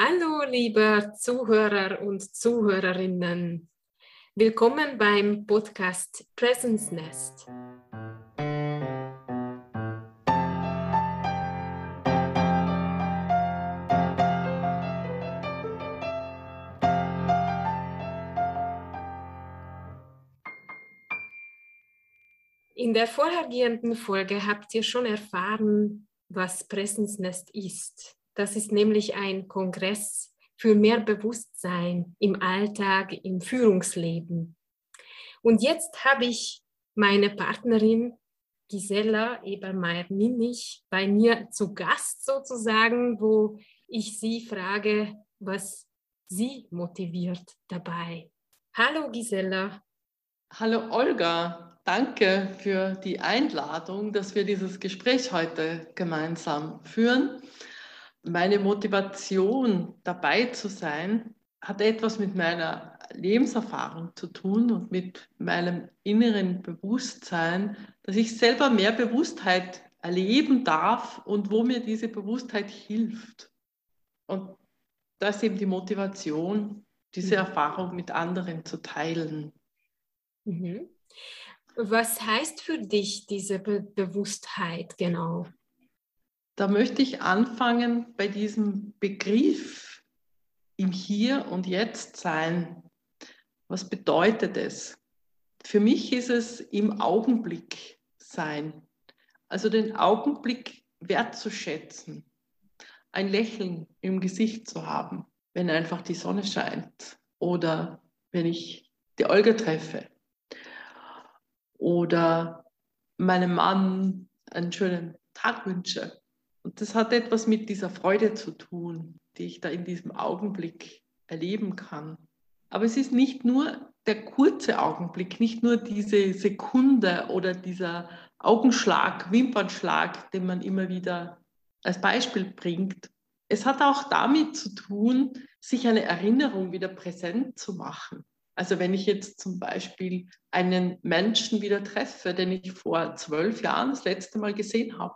Hallo, liebe Zuhörer und Zuhörerinnen. Willkommen beim Podcast Presence Nest. In der vorhergehenden Folge habt ihr schon erfahren, was Presence Nest ist. Das ist nämlich ein Kongress für mehr Bewusstsein im Alltag, im Führungsleben. Und jetzt habe ich meine Partnerin Gisela Ebermeier-Ninnich bei mir zu Gast sozusagen, wo ich sie frage, was sie motiviert dabei. Hallo Gisela. Hallo Olga, danke für die Einladung, dass wir dieses Gespräch heute gemeinsam führen meine Motivation dabei zu sein, hat etwas mit meiner Lebenserfahrung zu tun und mit meinem inneren Bewusstsein, dass ich selber mehr Bewusstheit erleben darf und wo mir diese Bewusstheit hilft. Und das ist eben die Motivation, diese mhm. Erfahrung mit anderen zu teilen. Mhm. Was heißt für dich diese Be Bewusstheit genau? Da möchte ich anfangen bei diesem Begriff im Hier und Jetzt sein. Was bedeutet es? Für mich ist es im Augenblick sein. Also den Augenblick wertzuschätzen, ein Lächeln im Gesicht zu haben, wenn einfach die Sonne scheint oder wenn ich die Olga treffe oder meinem Mann einen schönen Tag wünsche und das hat etwas mit dieser Freude zu tun, die ich da in diesem Augenblick erleben kann. Aber es ist nicht nur der kurze Augenblick, nicht nur diese Sekunde oder dieser Augenschlag, Wimpernschlag, den man immer wieder als Beispiel bringt. Es hat auch damit zu tun, sich eine Erinnerung wieder präsent zu machen. Also wenn ich jetzt zum Beispiel einen Menschen wieder treffe, den ich vor zwölf Jahren das letzte Mal gesehen habe,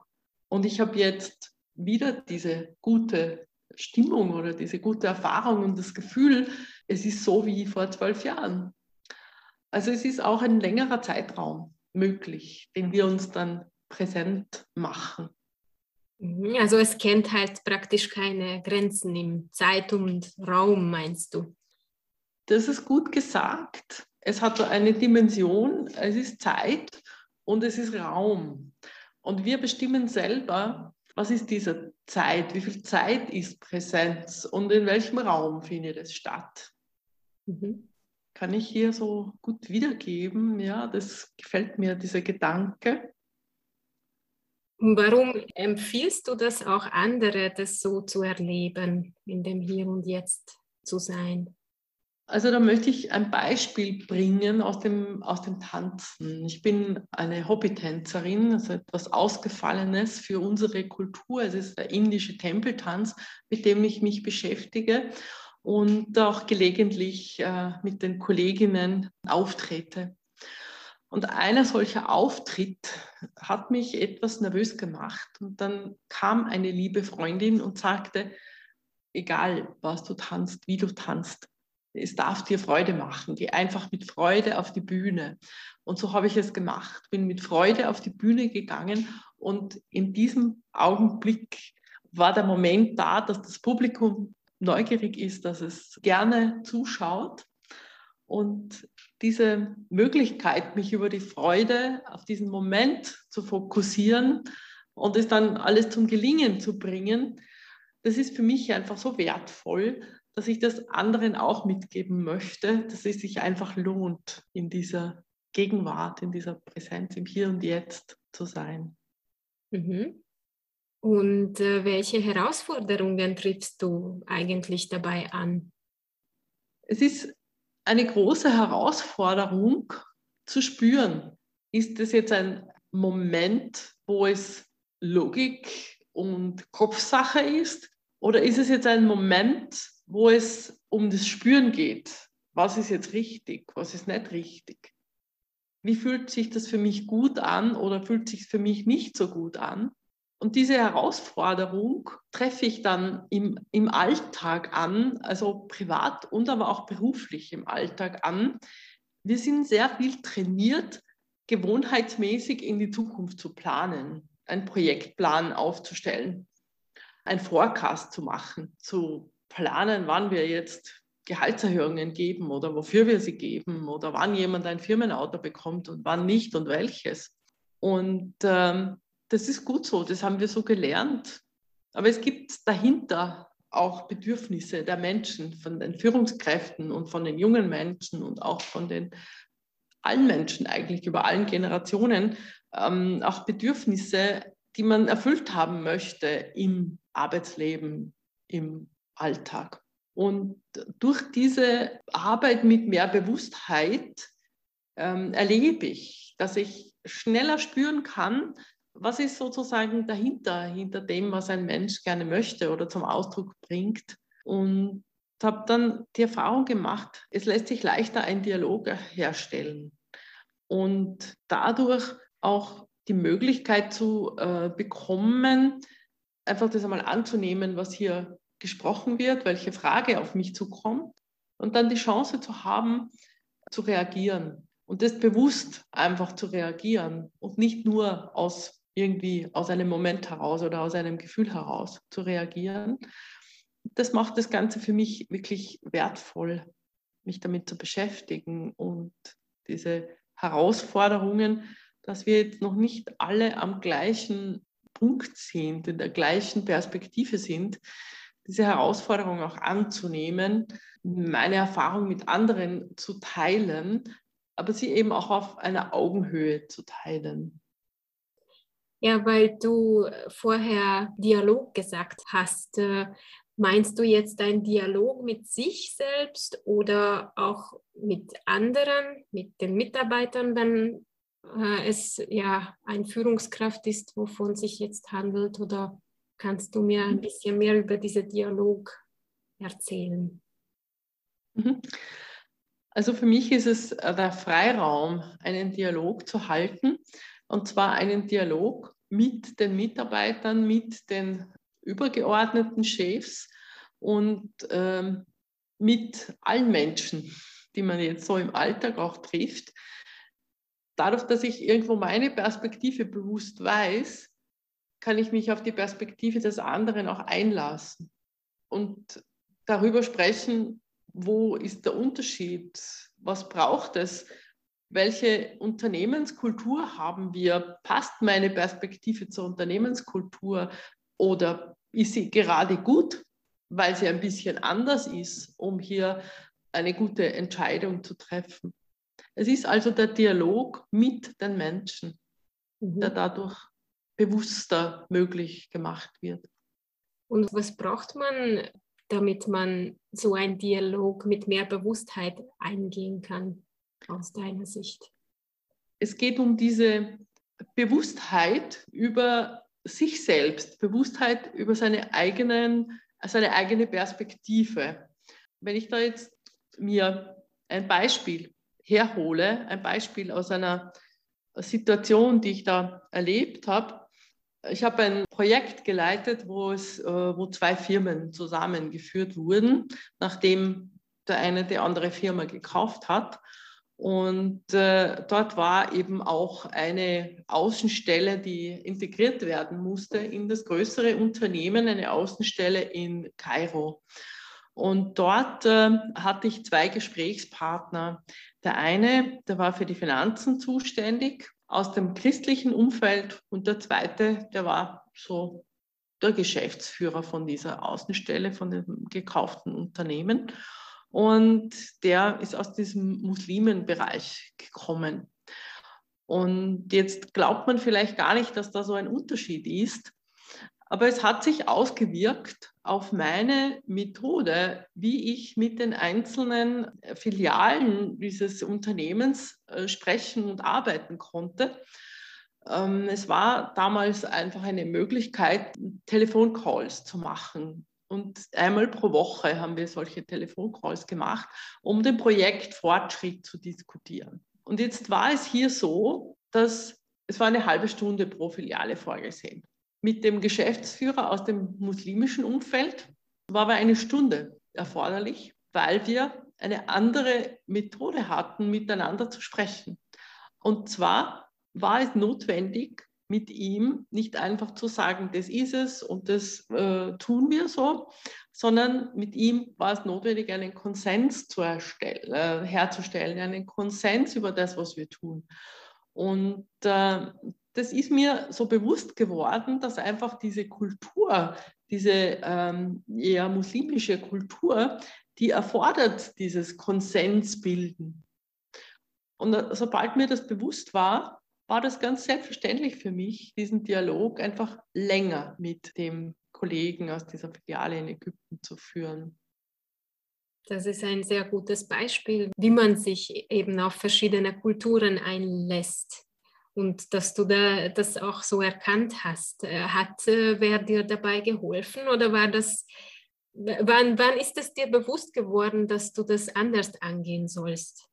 und ich habe jetzt wieder diese gute Stimmung oder diese gute Erfahrung und das Gefühl, es ist so wie vor zwölf Jahren. Also es ist auch ein längerer Zeitraum möglich, den wir uns dann präsent machen. Mhm, also es kennt halt praktisch keine Grenzen im Zeit und Raum, meinst du? Das ist gut gesagt. Es hat eine Dimension, es ist Zeit und es ist Raum. Und wir bestimmen selber, was ist diese Zeit, wie viel Zeit ist Präsenz und in welchem Raum findet es statt. Mhm. Kann ich hier so gut wiedergeben? Ja, das gefällt mir, dieser Gedanke. Warum empfiehlst du das auch andere, das so zu erleben, in dem Hier und Jetzt zu sein? Also da möchte ich ein Beispiel bringen aus dem, aus dem Tanzen. Ich bin eine Hobbytänzerin, also etwas Ausgefallenes für unsere Kultur. Es ist der indische Tempeltanz, mit dem ich mich beschäftige und auch gelegentlich äh, mit den Kolleginnen auftrete. Und einer solcher Auftritt hat mich etwas nervös gemacht. Und dann kam eine liebe Freundin und sagte, egal was du tanzt, wie du tanzt, es darf dir Freude machen. Geh einfach mit Freude auf die Bühne. Und so habe ich es gemacht. Bin mit Freude auf die Bühne gegangen und in diesem Augenblick war der Moment da, dass das Publikum neugierig ist, dass es gerne zuschaut. Und diese Möglichkeit, mich über die Freude auf diesen Moment zu fokussieren und es dann alles zum Gelingen zu bringen, das ist für mich einfach so wertvoll, dass ich das anderen auch mitgeben möchte, dass es sich einfach lohnt, in dieser Gegenwart, in dieser Präsenz im Hier und Jetzt zu sein. Mhm. Und äh, welche Herausforderungen triffst du eigentlich dabei an? Es ist eine große Herausforderung zu spüren. Ist es jetzt ein Moment, wo es Logik und Kopfsache ist? Oder ist es jetzt ein Moment, wo es um das Spüren geht. Was ist jetzt richtig, was ist nicht richtig? Wie fühlt sich das für mich gut an oder fühlt sich für mich nicht so gut an? Und diese Herausforderung treffe ich dann im, im Alltag an, also privat und aber auch beruflich im Alltag an. Wir sind sehr viel trainiert, gewohnheitsmäßig in die Zukunft zu planen, einen Projektplan aufzustellen, einen Forecast zu machen, zu planen, wann wir jetzt Gehaltserhöhungen geben oder wofür wir sie geben oder wann jemand ein Firmenauto bekommt und wann nicht und welches. Und ähm, das ist gut so, das haben wir so gelernt. Aber es gibt dahinter auch Bedürfnisse der Menschen, von den Führungskräften und von den jungen Menschen und auch von den allen Menschen eigentlich über allen Generationen, ähm, auch Bedürfnisse, die man erfüllt haben möchte im Arbeitsleben, im Alltag. Und durch diese Arbeit mit mehr Bewusstheit ähm, erlebe ich, dass ich schneller spüren kann, was ist sozusagen dahinter, hinter dem, was ein Mensch gerne möchte oder zum Ausdruck bringt. Und habe dann die Erfahrung gemacht, es lässt sich leichter ein Dialog herstellen und dadurch auch die Möglichkeit zu äh, bekommen, einfach das einmal anzunehmen, was hier gesprochen wird, welche Frage auf mich zukommt und dann die Chance zu haben, zu reagieren und das bewusst einfach zu reagieren und nicht nur aus irgendwie aus einem Moment heraus oder aus einem Gefühl heraus zu reagieren. Das macht das Ganze für mich wirklich wertvoll, mich damit zu beschäftigen und diese Herausforderungen, dass wir jetzt noch nicht alle am gleichen Punkt sind, in der gleichen Perspektive sind, diese Herausforderung auch anzunehmen, meine Erfahrung mit anderen zu teilen, aber sie eben auch auf einer Augenhöhe zu teilen. Ja, weil du vorher Dialog gesagt hast. Äh, meinst du jetzt ein Dialog mit sich selbst oder auch mit anderen, mit den Mitarbeitern, wenn äh, es ja ein Führungskraft ist, wovon sich jetzt handelt? Oder kannst du mir ein bisschen mehr über diesen Dialog erzählen? Mhm. Also für mich ist es der Freiraum, einen Dialog zu halten und zwar einen Dialog mit den Mitarbeitern, mit den übergeordneten Chefs und ähm, mit allen Menschen, die man jetzt so im Alltag auch trifft. Dadurch, dass ich irgendwo meine Perspektive bewusst weiß, kann ich mich auf die Perspektive des anderen auch einlassen und darüber sprechen, wo ist der Unterschied, was braucht es, welche Unternehmenskultur haben wir? Passt meine Perspektive zur Unternehmenskultur oder ist sie gerade gut, weil sie ein bisschen anders ist, um hier eine gute Entscheidung zu treffen? Es ist also der Dialog mit den Menschen, mhm. der dadurch bewusster möglich gemacht wird. Und was braucht man, damit man so einen Dialog mit mehr Bewusstheit eingehen kann? aus deiner Sicht? Es geht um diese Bewusstheit über sich selbst, Bewusstheit über seine, eigenen, seine eigene Perspektive. Wenn ich da jetzt mir ein Beispiel herhole, ein Beispiel aus einer Situation, die ich da erlebt habe. Ich habe ein Projekt geleitet, wo, es, äh, wo zwei Firmen zusammengeführt wurden, nachdem der eine die andere Firma gekauft hat. Und äh, dort war eben auch eine Außenstelle, die integriert werden musste in das größere Unternehmen, eine Außenstelle in Kairo. Und dort äh, hatte ich zwei Gesprächspartner. Der eine, der war für die Finanzen zuständig aus dem christlichen Umfeld und der zweite, der war so der Geschäftsführer von dieser Außenstelle, von dem gekauften Unternehmen. Und der ist aus diesem Muslimenbereich gekommen. Und jetzt glaubt man vielleicht gar nicht, dass da so ein Unterschied ist. Aber es hat sich ausgewirkt auf meine Methode, wie ich mit den einzelnen Filialen dieses Unternehmens äh, sprechen und arbeiten konnte. Ähm, es war damals einfach eine Möglichkeit, Telefoncalls zu machen. Und einmal pro Woche haben wir solche Telefoncalls gemacht, um den Projektfortschritt zu diskutieren. Und jetzt war es hier so, dass es war eine halbe Stunde pro Filiale vorgesehen. Mit dem Geschäftsführer aus dem muslimischen Umfeld war aber eine Stunde erforderlich, weil wir eine andere Methode hatten, miteinander zu sprechen. Und zwar war es notwendig, mit ihm nicht einfach zu sagen, das ist es und das äh, tun wir so, sondern mit ihm war es notwendig, einen Konsens zu äh, herzustellen, einen Konsens über das, was wir tun. Und äh, das ist mir so bewusst geworden, dass einfach diese Kultur, diese ähm, eher muslimische Kultur, die erfordert dieses Konsensbilden. Und sobald mir das bewusst war, war das ganz selbstverständlich für mich, diesen Dialog einfach länger mit dem Kollegen aus dieser Filiale in Ägypten zu führen. Das ist ein sehr gutes Beispiel, wie man sich eben auf verschiedene Kulturen einlässt und dass du da das auch so erkannt hast. Äh, hat äh, wer dir dabei geholfen oder war das, wann, wann ist es dir bewusst geworden, dass du das anders angehen sollst?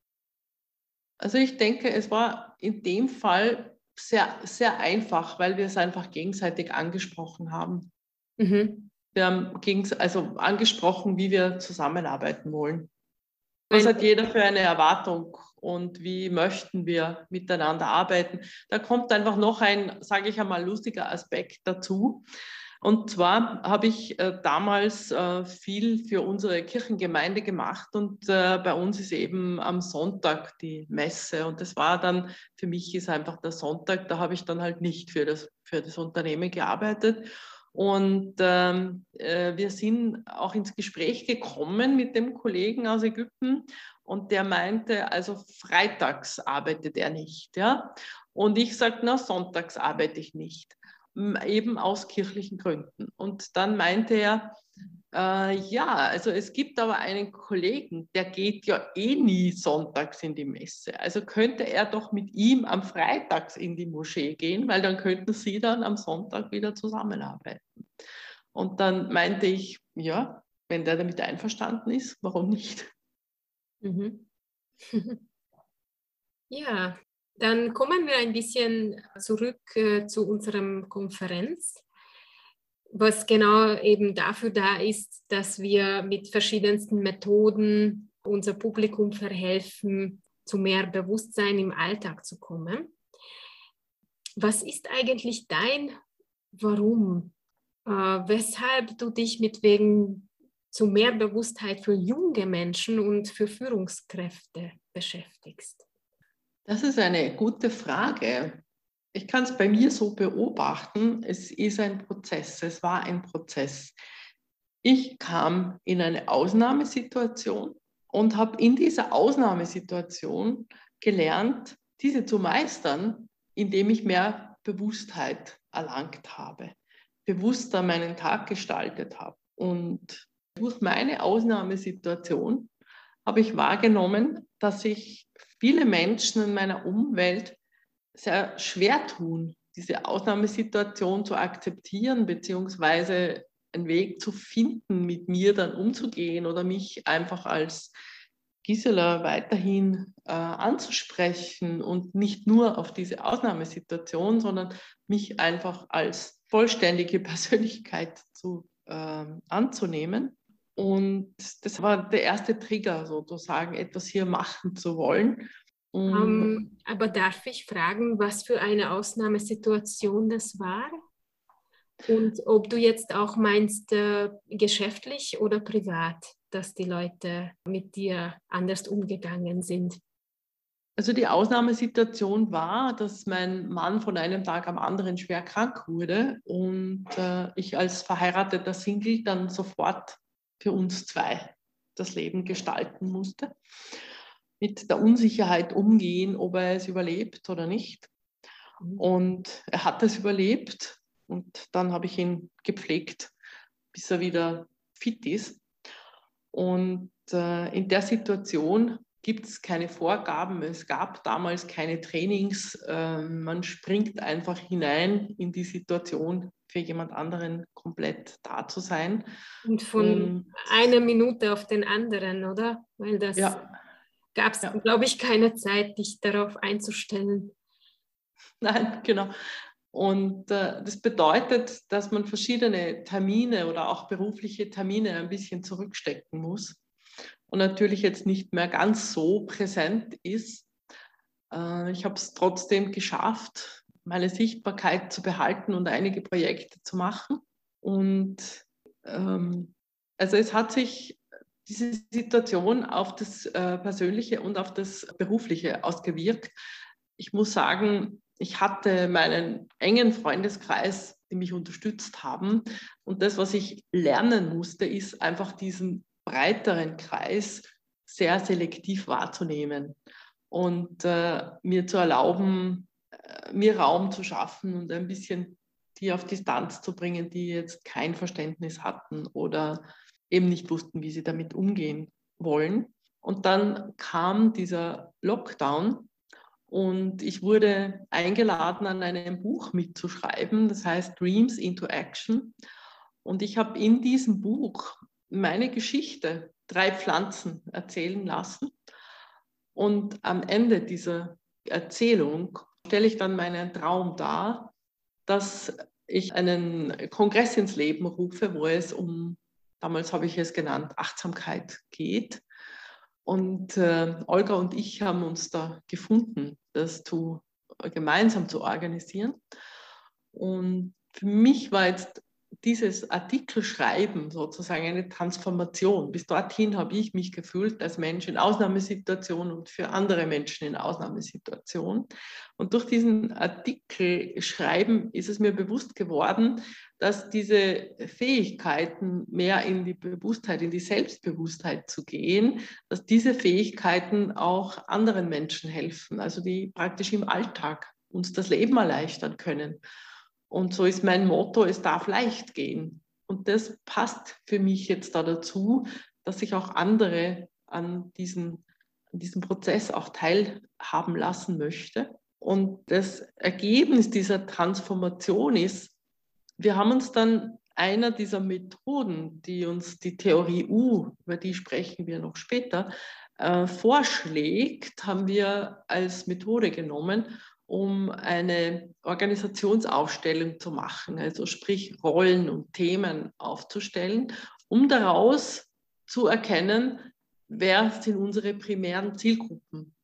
Also ich denke, es war in dem Fall sehr, sehr einfach, weil wir es einfach gegenseitig angesprochen haben. Mhm. Wir haben also angesprochen, wie wir zusammenarbeiten wollen. Was hat jeder für eine Erwartung und wie möchten wir miteinander arbeiten? Da kommt einfach noch ein, sage ich einmal, lustiger Aspekt dazu. Und zwar habe ich äh, damals äh, viel für unsere Kirchengemeinde gemacht und äh, bei uns ist eben am Sonntag die Messe und das war dann, für mich ist einfach der Sonntag, da habe ich dann halt nicht für das, für das Unternehmen gearbeitet. Und ähm, äh, wir sind auch ins Gespräch gekommen mit dem Kollegen aus Ägypten und der meinte, also freitags arbeitet er nicht. Ja? Und ich sagte, na, sonntags arbeite ich nicht eben aus kirchlichen Gründen. Und dann meinte er, äh, ja, also es gibt aber einen Kollegen, der geht ja eh nie sonntags in die Messe. Also könnte er doch mit ihm am Freitags in die Moschee gehen, weil dann könnten sie dann am Sonntag wieder zusammenarbeiten. Und dann meinte ich, ja, wenn der damit einverstanden ist, warum nicht? Mhm. ja, dann kommen wir ein bisschen zurück äh, zu unserem Konferenz, was genau eben dafür da ist, dass wir mit verschiedensten Methoden unser Publikum verhelfen, zu mehr Bewusstsein im Alltag zu kommen. Was ist eigentlich dein Warum? Äh, weshalb du dich mit wegen zu mehr Bewusstheit für junge Menschen und für Führungskräfte beschäftigst? Das ist eine gute Frage. Ich kann es bei mir so beobachten, es ist ein Prozess, es war ein Prozess. Ich kam in eine Ausnahmesituation und habe in dieser Ausnahmesituation gelernt, diese zu meistern, indem ich mehr Bewusstheit erlangt habe, bewusster meinen Tag gestaltet habe. Und durch meine Ausnahmesituation habe ich wahrgenommen, dass ich viele Menschen in meiner Umwelt sehr schwer tun, diese Ausnahmesituation zu akzeptieren, beziehungsweise einen Weg zu finden, mit mir dann umzugehen oder mich einfach als Gisela weiterhin äh, anzusprechen und nicht nur auf diese Ausnahmesituation, sondern mich einfach als vollständige Persönlichkeit zu, äh, anzunehmen. Und das war der erste Trigger, sozusagen, etwas hier machen zu wollen. Um, ähm, aber darf ich fragen, was für eine Ausnahmesituation das war? Und ob du jetzt auch meinst, äh, geschäftlich oder privat, dass die Leute mit dir anders umgegangen sind? Also die Ausnahmesituation war, dass mein Mann von einem Tag am anderen schwer krank wurde und äh, ich als verheirateter Single dann sofort für uns zwei das Leben gestalten musste. Mit der Unsicherheit umgehen, ob er es überlebt oder nicht. Mhm. Und er hat es überlebt und dann habe ich ihn gepflegt, bis er wieder fit ist. Und äh, in der Situation gibt es keine Vorgaben. Es gab damals keine Trainings. Äh, man springt einfach hinein in die Situation, für jemand anderen komplett da zu sein. Und von Und, einer Minute auf den anderen, oder? Weil das ja. Gab es, ja. glaube ich, keine Zeit, dich darauf einzustellen. Nein, genau. Und äh, das bedeutet, dass man verschiedene Termine oder auch berufliche Termine ein bisschen zurückstecken muss und natürlich jetzt nicht mehr ganz so präsent ist. Äh, ich habe es trotzdem geschafft, meine Sichtbarkeit zu behalten und einige Projekte zu machen. Und ähm, also es hat sich diese Situation auf das äh, Persönliche und auf das Berufliche ausgewirkt. Ich muss sagen, ich hatte meinen engen Freundeskreis, die mich unterstützt haben. Und das, was ich lernen musste, ist einfach diesen breiteren Kreis sehr selektiv wahrzunehmen und äh, mir zu erlauben, äh, mir Raum zu schaffen und ein bisschen die auf Distanz zu bringen, die jetzt kein Verständnis hatten oder eben nicht wussten, wie sie damit umgehen wollen. Und dann kam dieser Lockdown und ich wurde eingeladen, an einem Buch mitzuschreiben, das heißt Dreams into Action. Und ich habe in diesem Buch meine Geschichte, drei Pflanzen, erzählen lassen. Und am Ende dieser Erzählung stelle ich dann meinen Traum dar, dass ich einen Kongress ins Leben rufe, wo es um, damals habe ich es genannt, Achtsamkeit geht. Und äh, Olga und ich haben uns da gefunden, das zu, gemeinsam zu organisieren. Und für mich war jetzt dieses Artikelschreiben sozusagen eine Transformation. Bis dorthin habe ich mich gefühlt als Mensch in Ausnahmesituationen und für andere Menschen in Ausnahmesituationen. Und durch diesen Artikelschreiben ist es mir bewusst geworden, dass diese Fähigkeiten, mehr in die Bewusstheit, in die Selbstbewusstheit zu gehen, dass diese Fähigkeiten auch anderen Menschen helfen, also die praktisch im Alltag uns das Leben erleichtern können. Und so ist mein Motto, es darf leicht gehen. Und das passt für mich jetzt da dazu, dass ich auch andere an, diesen, an diesem Prozess auch teilhaben lassen möchte. Und das Ergebnis dieser Transformation ist, wir haben uns dann einer dieser Methoden, die uns die Theorie U, über die sprechen wir noch später, äh, vorschlägt, haben wir als Methode genommen um eine Organisationsaufstellung zu machen, also sprich Rollen und Themen aufzustellen, um daraus zu erkennen, wer sind unsere primären Zielgruppen.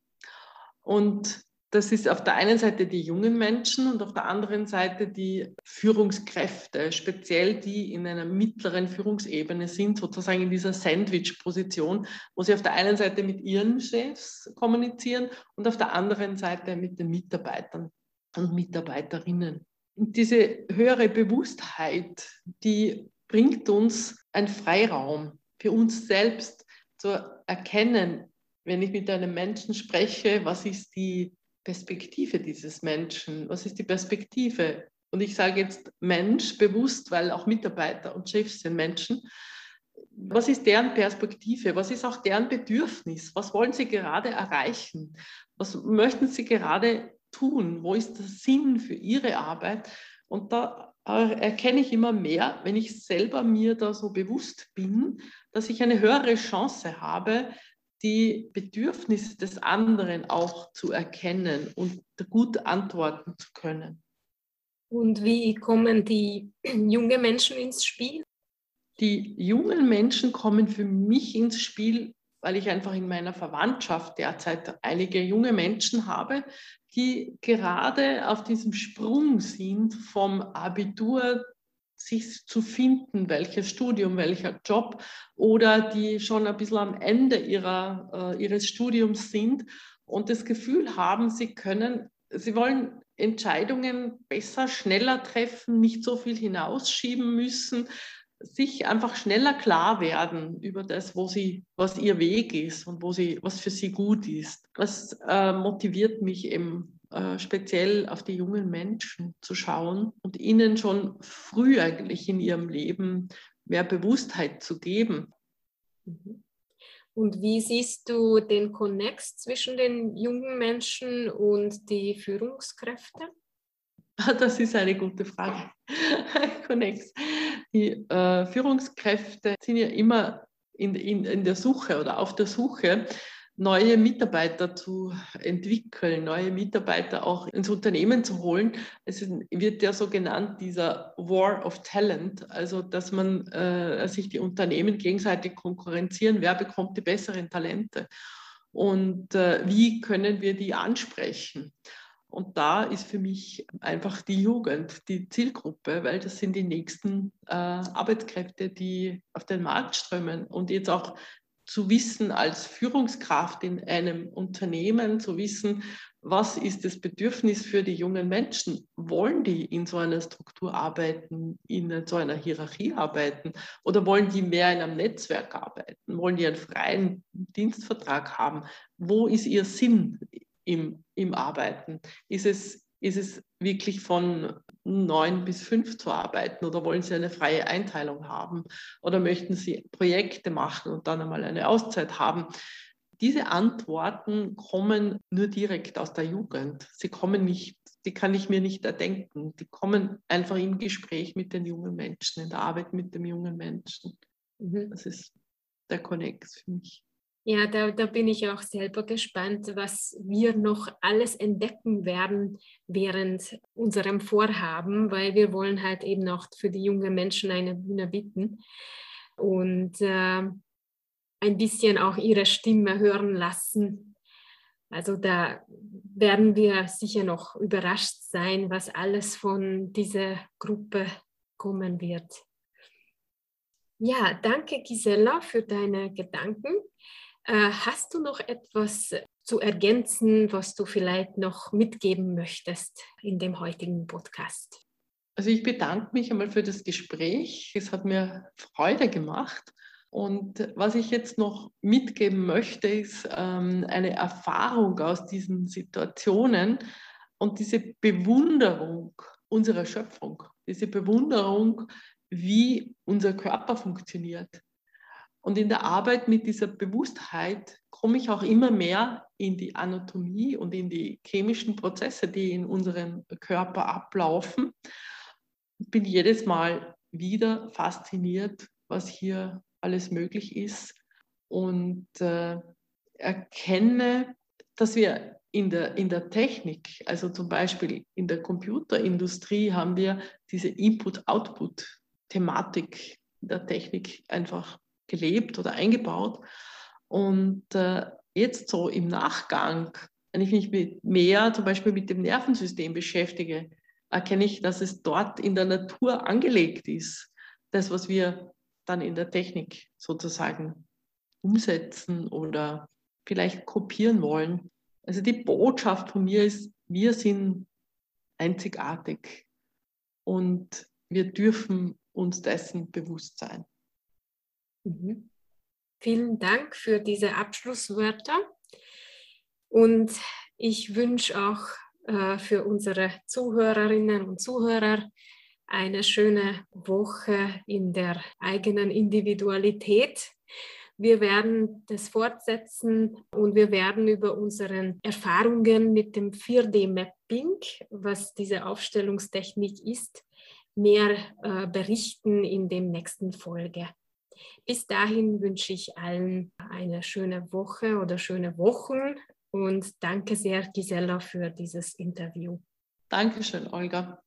Und das ist auf der einen Seite die jungen Menschen und auf der anderen Seite die Führungskräfte, speziell die in einer mittleren Führungsebene sind, sozusagen in dieser Sandwich-Position, wo sie auf der einen Seite mit ihren Chefs kommunizieren und auf der anderen Seite mit den Mitarbeitern und Mitarbeiterinnen. Und diese höhere Bewusstheit, die bringt uns einen Freiraum für uns selbst zu erkennen, wenn ich mit einem Menschen spreche, was ist die Perspektive dieses Menschen? Was ist die Perspektive? Und ich sage jetzt Mensch bewusst, weil auch Mitarbeiter und Chefs sind Menschen. Was ist deren Perspektive? Was ist auch deren Bedürfnis? Was wollen sie gerade erreichen? Was möchten sie gerade tun? Wo ist der Sinn für ihre Arbeit? Und da erkenne ich immer mehr, wenn ich selber mir da so bewusst bin, dass ich eine höhere Chance habe, die Bedürfnisse des anderen auch zu erkennen und gut antworten zu können. Und wie kommen die jungen Menschen ins Spiel? Die jungen Menschen kommen für mich ins Spiel, weil ich einfach in meiner Verwandtschaft derzeit einige junge Menschen habe, die gerade auf diesem Sprung sind vom Abitur sich zu finden, welches Studium, welcher Job oder die schon ein bisschen am Ende ihrer, äh, ihres Studiums sind und das Gefühl haben, sie können, sie wollen Entscheidungen besser, schneller treffen, nicht so viel hinausschieben müssen, sich einfach schneller klar werden über das, wo sie, was ihr Weg ist und wo sie, was für sie gut ist. Das äh, motiviert mich eben äh, speziell auf die jungen Menschen zu schauen und ihnen schon früh eigentlich in ihrem Leben mehr Bewusstheit zu geben. Mhm. Und wie siehst du den Konnex zwischen den jungen Menschen und die Führungskräfte? Das ist eine gute Frage. Connex. Die äh, Führungskräfte sind ja immer in, in, in der Suche oder auf der Suche neue Mitarbeiter zu entwickeln, neue Mitarbeiter auch ins Unternehmen zu holen. Es wird ja so genannt, dieser War of Talent, also dass man äh, sich die Unternehmen gegenseitig konkurrenzieren, wer bekommt die besseren Talente und äh, wie können wir die ansprechen. Und da ist für mich einfach die Jugend die Zielgruppe, weil das sind die nächsten äh, Arbeitskräfte, die auf den Markt strömen. Und jetzt auch zu wissen als Führungskraft in einem Unternehmen, zu wissen, was ist das Bedürfnis für die jungen Menschen? Wollen die in so einer Struktur arbeiten, in so einer Hierarchie arbeiten oder wollen die mehr in einem Netzwerk arbeiten? Wollen die einen freien Dienstvertrag haben? Wo ist ihr Sinn im, im Arbeiten? Ist es, ist es wirklich von neun bis fünf zu arbeiten oder wollen Sie eine freie Einteilung haben oder möchten Sie Projekte machen und dann einmal eine Auszeit haben? Diese Antworten kommen nur direkt aus der Jugend. Sie kommen nicht, die kann ich mir nicht erdenken. Die kommen einfach im Gespräch mit den jungen Menschen, in der Arbeit mit dem jungen Menschen. Mhm. Das ist der Connex für mich. Ja, da, da bin ich auch selber gespannt, was wir noch alles entdecken werden während unserem Vorhaben, weil wir wollen halt eben auch für die jungen Menschen eine Bühne bieten und äh, ein bisschen auch ihre Stimme hören lassen. Also da werden wir sicher noch überrascht sein, was alles von dieser Gruppe kommen wird. Ja, danke Gisela für deine Gedanken. Äh, hast du noch etwas zu ergänzen, was du vielleicht noch mitgeben möchtest in dem heutigen Podcast? Also ich bedanke mich einmal für das Gespräch. Es hat mir Freude gemacht. Und was ich jetzt noch mitgeben möchte, ist ähm, eine Erfahrung aus diesen Situationen und diese Bewunderung unserer Schöpfung, diese Bewunderung, wie unser Körper funktioniert, und in der Arbeit mit dieser Bewusstheit komme ich auch immer mehr in die Anatomie und in die chemischen Prozesse, die in unserem Körper ablaufen. Ich bin jedes Mal wieder fasziniert, was hier alles möglich ist und äh, erkenne, dass wir in der, in der Technik, also zum Beispiel in der Computerindustrie, haben wir diese Input-Output-Thematik der Technik einfach gelebt oder eingebaut. Und äh, jetzt so im Nachgang, wenn ich mich mit mehr zum Beispiel mit dem Nervensystem beschäftige, erkenne ich, dass es dort in der Natur angelegt ist. Das, was wir dann in der Technik sozusagen umsetzen oder vielleicht kopieren wollen. Also die Botschaft von mir ist, wir sind einzigartig und wir dürfen uns dessen bewusst sein. Mhm. Vielen Dank für diese Abschlusswörter. Und ich wünsche auch äh, für unsere Zuhörerinnen und Zuhörer eine schöne Woche in der eigenen Individualität. Wir werden das fortsetzen und wir werden über unsere Erfahrungen mit dem 4D-Mapping, was diese Aufstellungstechnik ist, mehr äh, berichten in der nächsten Folge. Bis dahin wünsche ich allen eine schöne Woche oder schöne Wochen und danke sehr, Gisela, für dieses Interview. Dankeschön, Olga.